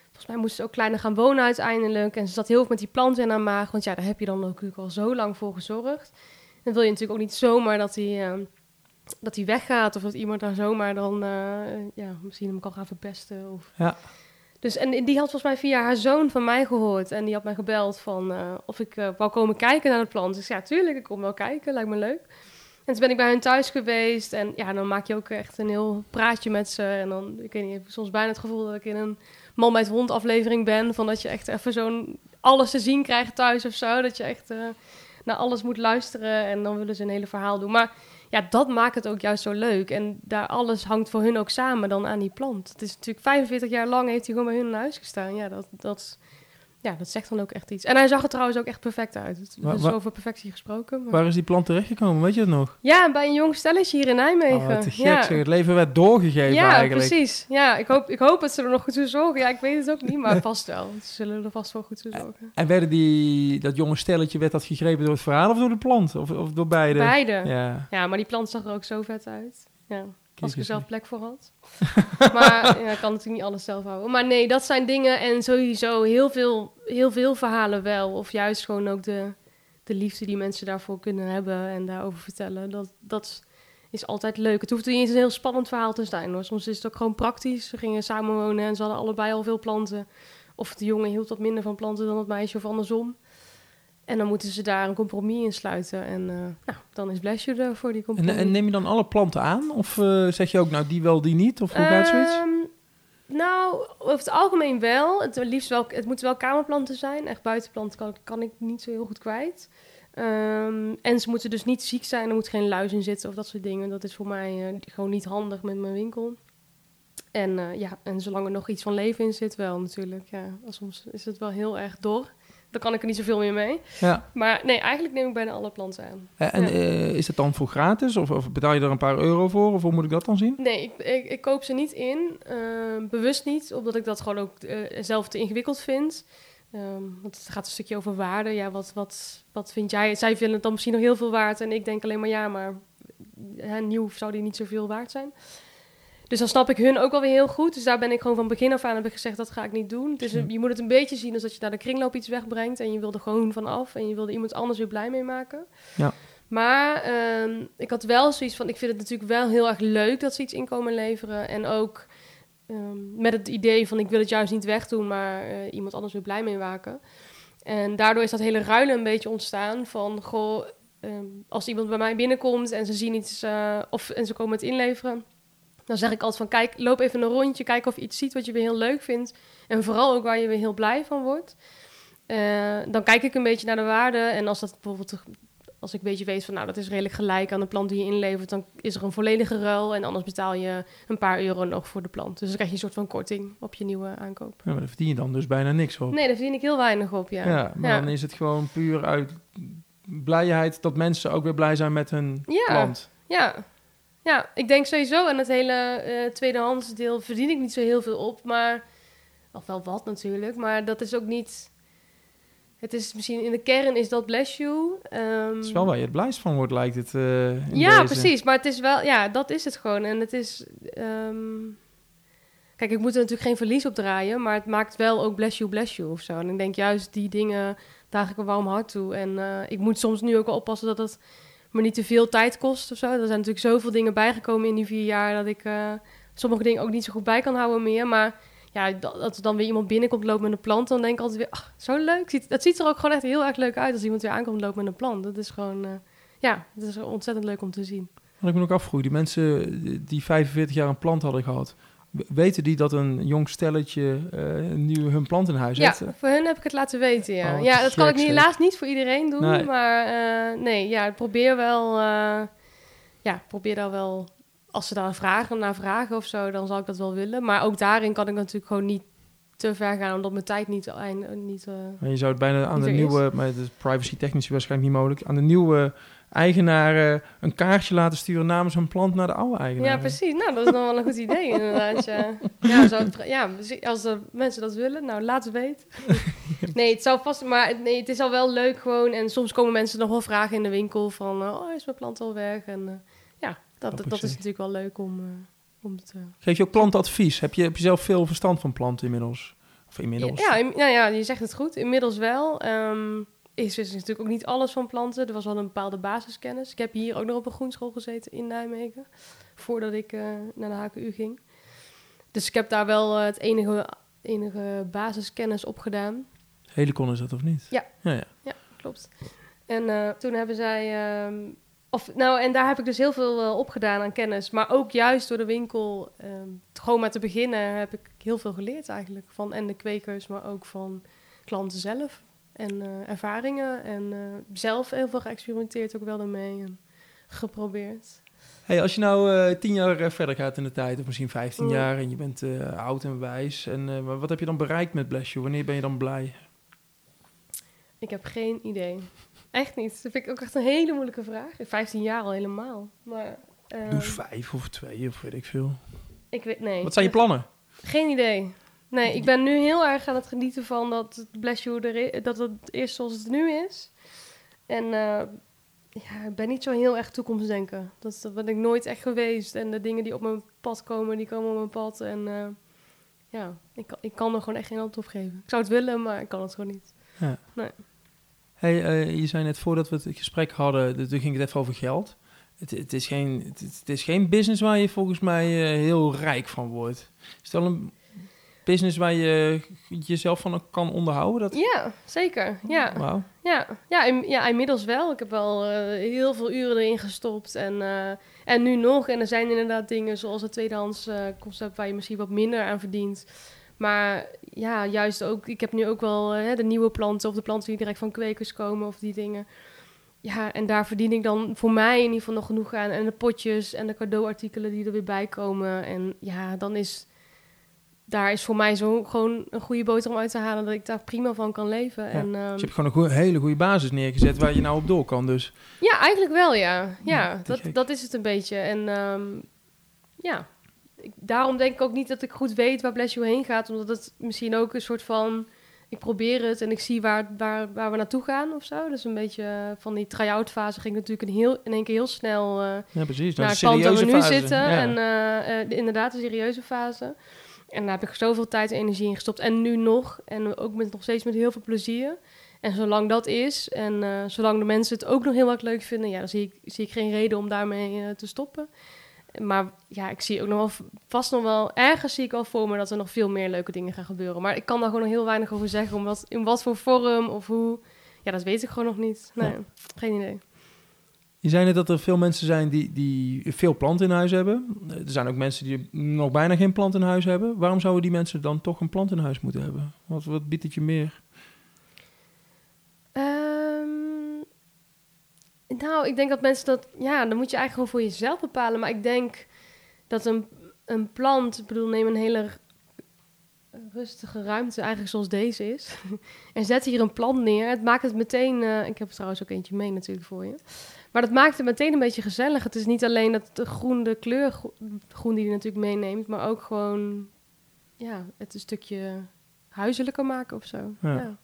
volgens mij moest ze ook kleiner gaan wonen uiteindelijk. En ze zat heel veel met die plant in haar maag. Want ja, daar heb je dan natuurlijk al zo lang voor gezorgd. Dan wil je natuurlijk ook niet zomaar dat hij dat hij weggaat of dat iemand daar zomaar dan uh, ja, misschien hem kan gaan verpesten. Of... Ja. Dus en die had volgens mij via haar zoon van mij gehoord en die had mij gebeld van uh, of ik uh, wou komen kijken naar het plant. Dus ja, tuurlijk, ik kom wel kijken, lijkt me leuk. En toen ben ik bij hun thuis geweest en ja, dan maak je ook echt een heel praatje met ze. En dan, ik weet niet, ik heb soms bijna het gevoel dat ik in een man met hond aflevering ben. Van dat je echt even zo'n alles te zien krijgt thuis of zo. Dat je echt naar alles moet luisteren en dan willen ze een hele verhaal doen. Maar ja, dat maakt het ook juist zo leuk. En daar alles hangt voor hun ook samen dan aan die plant. Het is natuurlijk 45 jaar lang heeft hij gewoon bij hun in huis gestaan. Ja, dat, dat, ja, dat zegt dan ook echt iets. En hij zag er trouwens ook echt perfect uit. Het Waar- is waar- over perfectie gesproken. maar- Waar is die plant terechtgekomen? Weet je het nog? Ja, bij een jong stelletje hier in Nijmegen. Oh, te gek ja. zeg. Het leven werd doorgegeven ja, eigenlijk. precies. Ja, ik hoop, ik hoop dat ze er nog goed voor zorgen. Ja, ik weet het ook niet, maar vast wel. Ze zullen er vast wel goed voor zorgen. En werden die, dat jonge stelletje, werd dat gegrepen door het verhaal of door de plant? Of, of door beide? Beide. Ja. Ja, maar die plant zag er ook zo vet uit. Ja, als ik er zelf plek voor had. maar ja, ik kan natuurlijk niet alles zelf houden. Maar nee, dat zijn dingen en sowieso heel veel, heel veel verhalen wel. Of juist gewoon ook de, de liefde die mensen daarvoor kunnen hebben en daarover vertellen. Dat, dat is altijd leuk. Het hoeft niet eens een heel spannend verhaal te zijn hoor. Soms is het ook gewoon praktisch. Ze gingen samen wonen en ze hadden allebei al veel planten. Of de jongen hield wat minder van planten dan het meisje of andersom. En dan moeten ze daar een compromis in sluiten. En eh, nou, dan is Bless You er voor die compromis. en neem je dan alle planten aan? Of eh, zeg je ook, nou, die wel, die niet? Of hoe gaat zoiets? Ehm, nou, over het algemeen wel. Het, liefst wel. het moeten wel kamerplanten zijn. Echt buitenplanten kan, kan ik niet zo heel goed kwijt. Ehm, en ze moeten dus niet ziek zijn. Er moet geen luis in zitten of dat soort dingen. Dat is voor mij eh, gewoon niet handig met mijn winkel. En ja, en zolang er nog iets van leven in zit, wel natuurlijk. Ja, soms is het wel heel erg dor. Dan kan ik er niet zoveel meer mee. Ja. Maar nee, eigenlijk neem ik bijna alle planten aan. En Ja. eh, is het dan voor gratis? Of, of betaal je er een paar euro voor? Of hoe moet ik dat dan zien? Nee, ik, ik, ik koop ze niet in. Ehm, bewust niet, omdat ik dat gewoon ook eh, zelf te ingewikkeld vind. Ehm, want het gaat een stukje over waarde. Ja, wat, wat, wat vind jij? Zij vinden het dan misschien nog heel veel waard. En ik denk alleen maar ja, maar nieuw zou die niet zoveel waard zijn. Dus dan snap ik hun ook wel weer heel goed. Dus daar ben ik gewoon van begin af aan heb ik gezegd, dat ga ik niet doen. Dus je moet het een beetje zien als dat je naar de kringloop iets wegbrengt. En je wil er gewoon van af. En je wilde iemand anders weer blij mee maken. Ja. Maar ehm, ik had wel zoiets van, ik vind het natuurlijk wel heel erg leuk dat ze iets inkomen leveren. En ook ehm, met het idee van, ik wil het juist niet wegdoen, maar eh, iemand anders weer blij mee maken. En daardoor is dat hele ruilen een beetje ontstaan van, goh, ehm, als iemand bij mij binnenkomt en ze zien iets, eh, of, en ze komen het inleveren, dan zeg ik altijd van, kijk, loop even een rondje, kijk of je iets ziet wat je weer heel leuk vindt. En vooral ook waar je weer heel blij van wordt. Eh, dan kijk ik een beetje naar de waarde. En als dat bijvoorbeeld, als ik een beetje weet van, nou, dat is redelijk gelijk aan de plant die je inlevert, dan is er een volledige ruil. En anders betaal je een paar euro nog voor de plant. Dus dan krijg je een soort van korting op je nieuwe aankoop. Ja, maar daar verdien je dan dus bijna niks op. Nee, daar verdien ik heel weinig op, ja. Ja, maar Ja. dan is het gewoon puur uit blijheid dat mensen ook weer blij zijn met hun Ja. plant. Ja. Ja, ik denk sowieso aan het hele eh, tweedehands deel verdien ik niet zo heel veel op, maar of wel wat natuurlijk, maar dat is ook niet. Het is misschien in de kern is dat bless you. ehm, Het is wel waar je het blijst van wordt, lijkt het. eh, Ja, deze. precies. Maar het is wel, ja, dat is het gewoon. En het is. ehm, kijk, ik moet er natuurlijk geen verlies op draaien, maar het maakt wel ook bless you, bless you of zo. En ik denk juist die dingen, daar ik een warm hart toe. En eh, ik moet soms nu ook wel oppassen dat het me niet te veel tijd kost of zo. Er zijn natuurlijk zoveel dingen bijgekomen in die vier jaar dat ik eh, sommige dingen ook niet zo goed bij kan houden meer. Maar ja, dat, dat er dan weer iemand binnenkomt lopen met een plant, dan denk ik altijd weer, ach, zo leuk. Ziet, het ziet er ook gewoon echt heel erg leuk uit als iemand weer aankomt lopen met een plant. Dat is gewoon, eh, ja, dat is ontzettend leuk om te zien. Wat ik me ook afvroeg, die mensen die 45 jaar een plant hadden gehad, weten die dat een jong stelletje eh, nu hun plant in huis Ja, heeft? voor hun heb ik het laten weten, ja. Oh, ja, dat kan ik helaas niet voor iedereen doen, Nee. maar eh, nee, ja, ik probeer wel, eh, ja, probeer daar wel, als ze daar vragen naar vragen of zo, dan zal ik dat wel willen. Maar ook daarin kan ik natuurlijk gewoon niet te ver gaan, omdat mijn tijd niet, niet eh, je zou het bijna aan de nieuwe, maar het is privacy technisch waarschijnlijk niet mogelijk, aan de nieuwe eigenaar eh, een kaartje laten sturen namens hun plant naar de oude eigenaar. Ja, precies. Nou, dat is dan wel een goed idee, inderdaad. Ja, ja, zou het, ja als mensen dat willen, nou, laat het weten. Nee, het zou vast... Maar het- nee, het is al wel leuk gewoon. En soms komen mensen nog wel vragen in de winkel van... eh, oh, is mijn plant al weg? En eh, ja, dat, dat is natuurlijk wel leuk om, eh, om te... Geef je ook plantadvies? Heb je, heb je zelf veel verstand van planten inmiddels? Of inmiddels? Ja, in- nou ja, je zegt het goed. Inmiddels wel. Ehm is dus natuurlijk ook niet alles van planten. Er was wel een bepaalde basiskennis. Ik heb hier ook nog op een groenschool gezeten in Nijmegen. Voordat ik eh, naar de HKU ging. Dus ik heb daar wel eh, het enige, enige basiskennis op gedaan. Helicon is dat of niet? Ja. ja, ja. Klopt. En eh, toen hebben zij... ehm, of, nou, en daar heb ik dus heel veel opgedaan aan kennis. Maar ook juist door de winkel, ehm, gewoon maar te beginnen, heb ik heel veel geleerd eigenlijk. Van en de kwekers, maar ook van klanten zelf. En eh, ervaringen. En eh, zelf heel veel geëxperimenteerd ook wel daarmee. En geprobeerd. Hey, als je nou eh, tien jaar verder gaat in de tijd, of misschien 15 Mm. jaar, en je bent oud en wijs, en wat heb je dan bereikt met Bless You? Wanneer ben je dan blij? Ik heb geen idee. Echt niet. Dat vind ik ook echt een hele moeilijke vraag. 15 jaar al helemaal. Maar ehm, Doe eens vijf of twee, of weet ik veel. ik weet, nee. Wat zijn je plannen? Geen idee. Nee, ik ben nu heel erg aan het genieten van dat het Bless You er dat het is zoals het nu is. En eh, ja, ik ben niet zo heel erg toekomstdenken. Dat, dat ben ik nooit echt geweest. En de dingen die op mijn pad komen, die komen op mijn pad. En eh, ja, ik, kan- ik kan er gewoon echt geen antwoord op geven. Ik zou het willen, maar ik kan het gewoon niet. Hey, eh, je zei net voordat we het gesprek hadden, de- toen ging het even over geld. Het, het, is geen, het, het is geen business waar je volgens mij heel rijk van wordt. Wel een business waar je jezelf van kan onderhouden? Dat... Ja, zeker. Ja. Wauw. Ja, ja, in- ja, inmiddels wel. Ik heb wel eh, heel veel uren erin gestopt. En, eh, en nu nog. En er zijn inderdaad dingen zoals het tweedehands eh, concept... waar je misschien wat minder aan verdient. Maar ja, juist ook... Ik heb nu ook wel de nieuwe planten... of de planten die direct van kwekers komen of die dingen. Ja, en daar verdien ik dan voor mij in ieder geval nog genoeg aan. En de potjes en de cadeauartikelen die er weer bij komen. En ja, dan is... Daar is voor mij zo gewoon een goede boterham uit te halen... dat ik daar prima van kan leven. En, Dus ehm, je hebt gewoon een hele goede basis neergezet waar je nou op door kan. Dus Ja, eigenlijk wel, ja. Ja, dat, dat is het een beetje. En ehm, ja, ik, daarom denk ik ook niet dat ik goed weet waar Bless You heen gaat. Omdat het misschien ook een soort van... Ik probeer het en ik zie waar, waar, waar we naartoe gaan of zo. Dus een beetje eh, van die try-out fase ging natuurlijk een heel, in één keer heel snel... eh ja, precies. Naar een kant waar we serieuze nu fase. zitten. Ja. En eh, de- inderdaad, een serieuze fase. En daar heb ik zoveel tijd en energie in gestopt. En nu nog. En ook met, nog steeds met heel veel plezier. En zolang dat is, en eh, zolang de mensen het ook nog heel erg leuk vinden, ja, dan zie ik, zie ik geen reden om daarmee eh, te stoppen. Maar ja, ik zie ook nog wel vast nog wel, ergens zie ik al voor me dat er nog veel meer leuke dingen gaan gebeuren. Maar ik kan daar gewoon nog heel weinig over zeggen, omdat in wat voor vorm of hoe, ja, dat weet ik gewoon nog niet. Nee, geen idee. Je zei net dat er veel mensen zijn die, die veel plant in huis hebben. Er zijn ook mensen die nog bijna geen plant in huis hebben. Waarom zouden die mensen dan toch een plant in huis moeten hebben? Wat, wat biedt het je meer? Ehm, nou, ik denk dat mensen dat... Ja, dan moet je eigenlijk gewoon voor jezelf bepalen. Maar ik denk dat een, een plant... Ik bedoel, neem een hele rustige ruimte, eigenlijk zoals deze is. en zet hier een plant neer. Het maakt het meteen... eh, ik heb er trouwens ook eentje mee natuurlijk voor je. Maar dat maakt het meteen een beetje gezellig. Het is niet alleen dat de groen, de kleur gro- groen die je natuurlijk meeneemt, maar ook gewoon ja, het een stukje huiselijker maken of zo. Ja. Ja.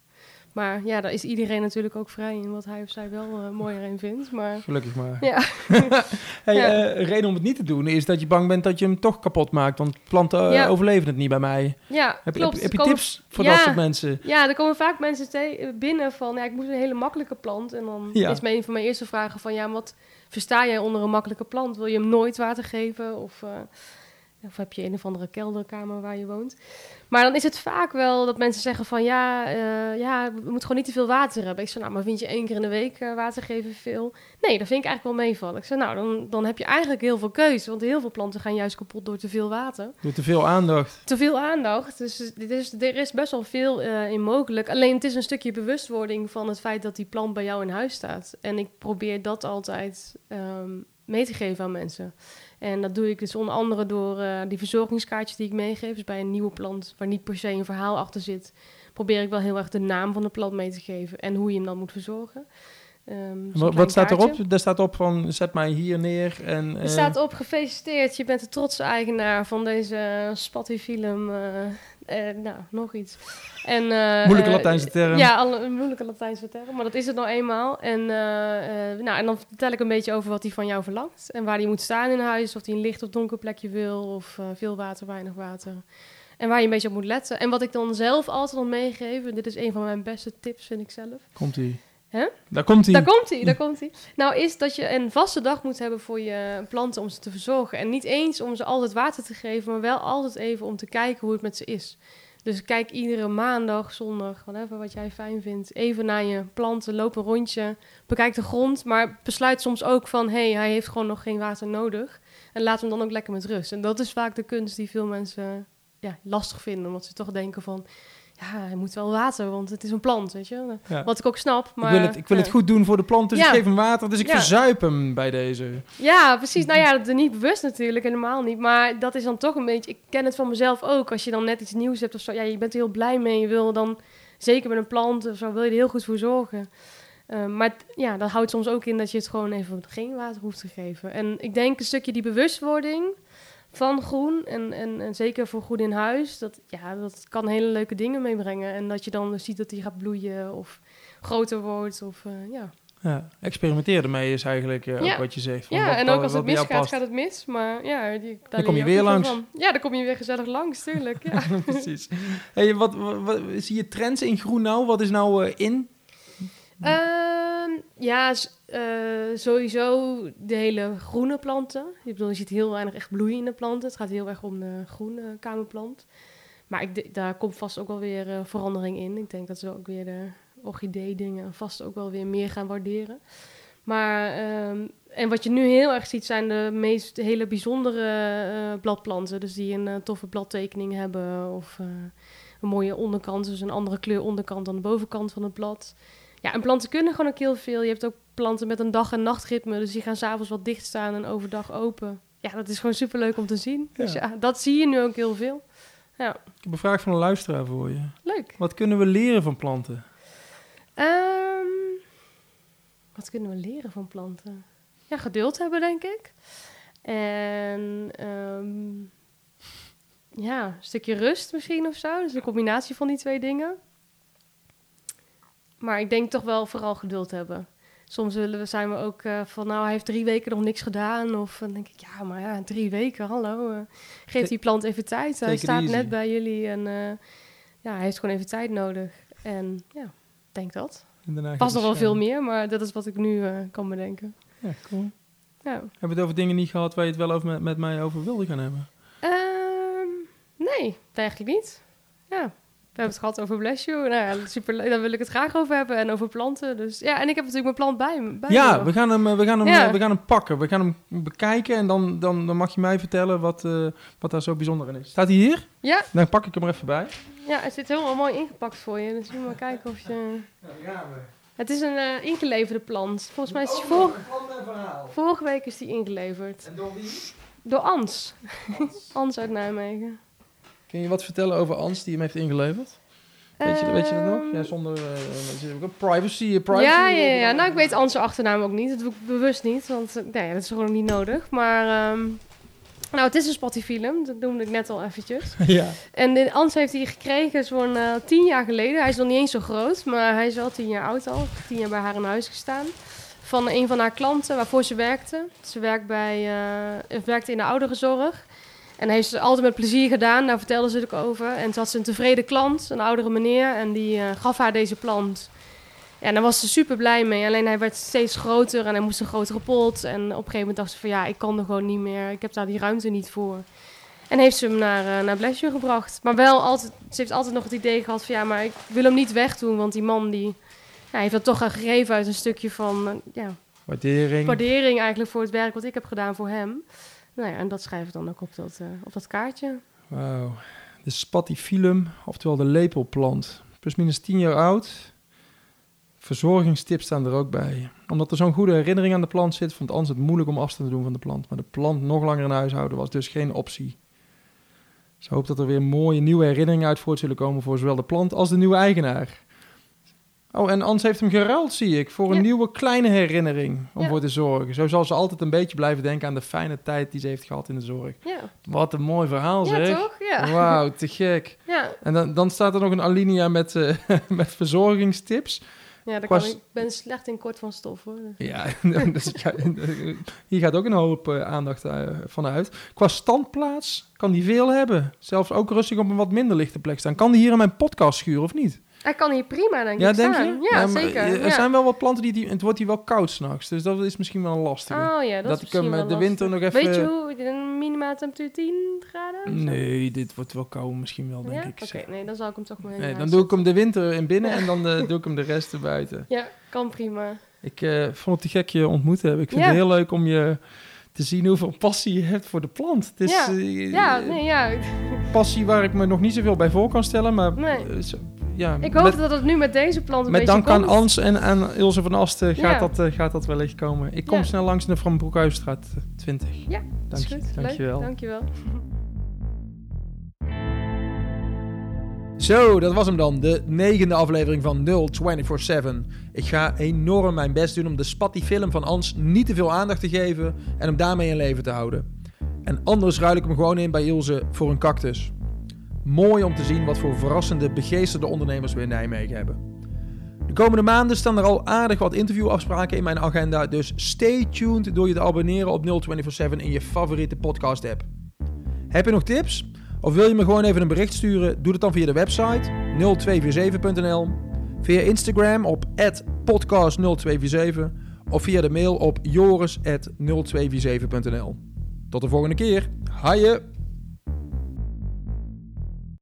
Maar ja, daar is iedereen natuurlijk ook vrij in wat hij of zij wel eh, mooier in vindt. Maar Gelukkig maar. ja, Hey, Ja. eh, een reden om het niet te doen is dat je bang bent dat je hem toch kapot maakt. Want planten eh, Ja. overleven het niet bij mij. ja Heb, klopt. heb, heb je komen- tips voor Ja. dat soort mensen? Ja, er komen vaak mensen te- binnen van, ja, ik moet een hele makkelijke plant. En dan is een van mijn eerste vragen van, ja, wat versta jij onder een makkelijke plant? Wil je hem nooit water geven? Of, of heb je een of andere kelderkamer waar je woont? Maar dan is het vaak wel dat mensen zeggen van, ja, eh, ja we moeten gewoon niet te veel water hebben. Ik zeg, nou, maar vind je één keer in de week eh, water geven veel? Nee, dat vind ik eigenlijk wel meevallen. Ik zeg, nou, dan, dan heb je eigenlijk heel veel keuze. Want heel veel planten gaan juist kapot door te veel water Door te veel aandacht. te veel aandacht. Dus dit is, er is best wel veel eh, in mogelijk. Alleen het is een stukje bewustwording van het feit dat die plant bij jou in huis staat. En ik probeer dat altijd ehm, mee te geven aan mensen. En dat doe ik dus onder andere door eh, die verzorgingskaartjes die ik meegeef. Dus bij een nieuwe plant waar niet per se een verhaal achter zit, probeer ik wel heel erg de naam van de plant mee te geven en hoe je hem dan moet verzorgen. Ehm, zo'n Wat, wat staat erop? Daar staat op van zet mij hier neer. En, Er eh, staat op gefeliciteerd, je bent de trotse eigenaar van deze eh, eh, nou, nog iets. En, eh, Moeilijke Latijnse term. Ja, alle, een moeilijke Latijnse term, maar dat is het nou eenmaal. En, eh, nou, en dan vertel ik een beetje over wat hij van jou verlangt. En waar hij moet staan in huis, of hij een licht of donker plekje wil, of veel water, weinig water. En waar je een beetje op moet letten. En wat ik dan zelf altijd al meegeef, en dit is een van mijn beste tips, vind ik zelf. Komt Hè? Daar komt hij. Daar komt hij, daar komt hij. Nou, is dat je een vaste dag moet hebben voor je planten om ze te verzorgen. En niet eens om ze altijd water te geven, maar wel altijd even om te kijken hoe het met ze is. Dus kijk iedere maandag, zondag, whatever wat jij fijn vindt, even naar je planten, loop een rondje, bekijk de grond, maar besluit soms ook van, hé, hey, hij heeft gewoon nog geen water nodig. En laat hem dan ook lekker met rust. En dat is vaak de kunst die veel mensen ja, lastig vinden, omdat ze toch denken van, ja, hij moet wel water, want het is een plant, weet je. Ja. Wat ik ook snap, maar... ik wil, het, ik wil ja. het goed doen voor de plant, dus Ja. ik geef hem water. Dus ik verzuip hem bij deze. Ja, precies. Nou ja, dat niet bewust natuurlijk, helemaal niet. Maar dat is dan toch een beetje... Ik ken het van mezelf ook. Als je dan net iets nieuws hebt of zo... Ja, je bent er heel blij mee. Je wil dan, zeker met een plant of zo, wil je er heel goed voor zorgen. Eh, maar ja, dat houdt soms ook in dat je het gewoon even geen water hoeft te geven. En ik denk een stukje die bewustwording van groen... En, en, en zeker voor groen in huis... Dat, ja, dat kan hele leuke dingen meebrengen. En dat je dan dus ziet dat die gaat bloeien of groter wordt. Of, eh, ja. Ja, experimenteer ermee is eigenlijk eh, Ja. ook wat je zegt. van Ja, wat- en ook als het misgaat, gaat het mis. Maar ja, die, daar Dan kom je weer langs. van. Ja, dan kom je weer gezellig langs, tuurlijk. Ja. Precies. Hey, wat, wat, wat- zie je trends in groen nou? Wat is nou eh, in? Ehm, ja, s- eh, sowieso de hele groene planten. Ik bedoel, je ziet heel weinig echt bloeiende planten. Het gaat heel erg om de groene kamerplant. Maar ik, daar komt vast ook wel weer eh, verandering in. Ik denk dat ze ook weer de orchidee-dingen vast ook wel weer meer gaan waarderen. Maar, ehm, en wat je nu heel erg ziet, zijn de meest hele bijzondere eh, bladplanten. Dus die een toffe bladtekening hebben. Of een mooie onderkant, dus een andere kleur onderkant dan de bovenkant van het blad. Ja, en planten kunnen gewoon ook heel veel. Je hebt ook planten met een dag- en nachtritme. Dus die gaan s'avonds wat dicht staan en overdag open. Ja, dat is gewoon superleuk om te zien. Dus Ja. ja, dat zie je nu ook heel veel. Ja, Ik heb een vraag van een luisteraar voor je. leuk. Wat kunnen we leren van planten? Ehm, wat kunnen we leren van planten? Ja, geduld hebben, denk ik. En ehm, ja, een stukje rust misschien of zo. Dus een combinatie van die twee dingen. Maar ik denk toch wel vooral geduld hebben. Soms willen we, zijn we ook eh, van, nou, hij heeft drie weken nog niks gedaan. Of dan denk ik, ja, maar ja, drie weken, hallo. eh, geef die plant even tijd. Hij staat easy. net bij jullie en eh, ja, hij heeft gewoon even tijd nodig. En ja, denk dat. Pas nog wel veel meer, maar dat is wat ik nu kan bedenken. Ja, cool. Ja. Hebben we het over dingen niet gehad waar je het wel over met, met mij over wilde gaan hebben? Ehm, nee, eigenlijk niet. Ja. We hebben het gehad over Bless You. Nou ja, super, daar wil ik het graag over hebben. En over planten. Dus ja, en ik heb natuurlijk mijn plant bij me. Bij Ja, me. we gaan, hem, eh, we, gaan hem, Ja. eh, we gaan hem pakken. We gaan hem bekijken en dan, dan, dan mag je mij vertellen wat, eh, wat daar zo bijzonder in is. Staat hij hier? Ja, Dan pak ik hem er even bij. ja, het zit helemaal mooi ingepakt voor je. Dus je moet maar kijken of je... Ja. Het is een ingeleverde plant. Volgens mij is die vor- vorige week is die ingeleverd. En door wie? Door Ans. Ans uit Nijmegen. Kun je wat vertellen over Ans die hem heeft ingeleverd? Weet je, weet je dat nog? Ja, zonder uh, privacy, privacy. Ja, ja, ja. Nou, ik weet Ans achternaam ook niet. Dat doe ik bewust niet, want nee, dat is gewoon niet nodig. Maar um, nou, het is een Spotify-film. Dat noemde ik net al eventjes. ja. En Ans heeft hij gekregen zo'n uh, tien jaar geleden. Hij is nog niet eens zo groot, maar hij is wel tien jaar oud al. Tien jaar bij haar in huis gestaan. Van een van haar klanten waarvoor ze werkte. Ze werkt bij, werkte in de ouderenzorg. En heeft ze altijd met plezier gedaan. Daar vertelde ze ook over. En toen had ze een tevreden klant, een oudere meneer. En die uh, gaf haar deze plant. Ja, en daar was ze super blij mee. Alleen hij werd steeds groter en hij moest een grotere pot. En op een gegeven moment dacht ze van ja, ik kan er gewoon niet meer. Ik heb daar die ruimte niet voor. En heeft ze hem naar, uh, naar Blesje gebracht. Maar wel altijd, ze heeft altijd nog het idee gehad van ja, maar ik wil hem niet wegdoen. Want die man die ja, heeft dat toch gegeven uit een stukje van uh, ja, waardering. waardering eigenlijk voor het werk wat ik heb gedaan voor hem. Nou ja, en dat schrijf ik dan ook op dat, uh, op dat kaartje. Wauw. De spatifilum, oftewel de lepelplant. Plus minus 10 jaar oud. Verzorgingstips staan er ook bij. Omdat er zo'n goede herinnering aan de plant zit, vond Ans het moeilijk om afstand te doen van de plant. Maar de plant nog langer in huis houden was dus geen optie. Ze hoopt dat er weer mooie nieuwe herinneringen uit voort zullen komen voor zowel de plant als de nieuwe eigenaar. Oh, en Ans heeft hem geruild, zie ik, voor een Ja. nieuwe kleine herinnering om Ja. voor te zorgen. Zo zal ze altijd een beetje blijven denken aan de fijne tijd die ze heeft gehad in de zorg. Ja, Wat een mooi verhaal, ja zeg. toch? Ja. Wauw, te gek. Ja, En dan, dan staat er nog een alinea met, eh, met verzorgingstips. ja dat kan, ik ben slecht in kort van stof hoor. Ja, dus, ja, hier gaat ook een hoop eh, aandacht eh, van uit. Qua standplaats kan die veel hebben. Zelfs ook rustig op een wat minder lichte plek staan. Kan die hier in mijn podcast schuren of niet? Hij kan hier prima denk ja, ik denk staan. je? Ja, zeker. Er ja. zijn wel wat planten die, die... Het wordt hier wel koud s'nachts. Dus dat is misschien wel een lastige. Oh ja, dat, dat is ik hem eh, de winter lastig. nog even... Weet je hoe, een minima temperatuur 10 graden? Nee, dit wordt wel koud misschien wel, denk ja? ik. Oké, nee, dan zal ik hem toch maar in Nee, dan doe ik hem de winter in binnen en dan eh, doe ik hem de rest erbuiten. Ja, kan prima. Ik eh, vond het te gek je ontmoet te hebben. Ik vind het heel leuk om je te zien hoeveel passie je hebt voor de plant. Het is Ja. Ja, nee, ja. passie waar ik me nog niet zoveel bij voor kan stellen. Maar Nee. Ja, Ik hoop met, dat het nu met deze plant een met beetje dank aan. Ans en aan Ilse van Asten gaat, Ja. dat, eh, gaat dat wellicht komen. Ik kom Ja. snel langs in de Van Broekhuisstraat eh, 20. Ja, Dank is je, goed. dankjewel. Leuk, dankjewel. Zo, dat was hem dan, de negende aflevering van 0247. Ik ga enorm mijn best doen om de spatty film van Ans niet te veel aandacht te geven en hem daarmee in leven te houden. En anders ruil ik hem gewoon in bij Ilse voor een cactus. Mooi om te zien wat voor verrassende, begeesterde ondernemers we in Nijmegen hebben. De komende maanden staan er al aardig wat interviewafspraken in mijn agenda, dus stay tuned door je te abonneren op 0247 in je favoriete podcast app. Heb je nog tips? Of wil je me gewoon even een bericht sturen? Doe dat dan via de website 0247.nl, via Instagram op podcast0247 of via de mail op joris.0247.nl. Tot de volgende keer. Haaien!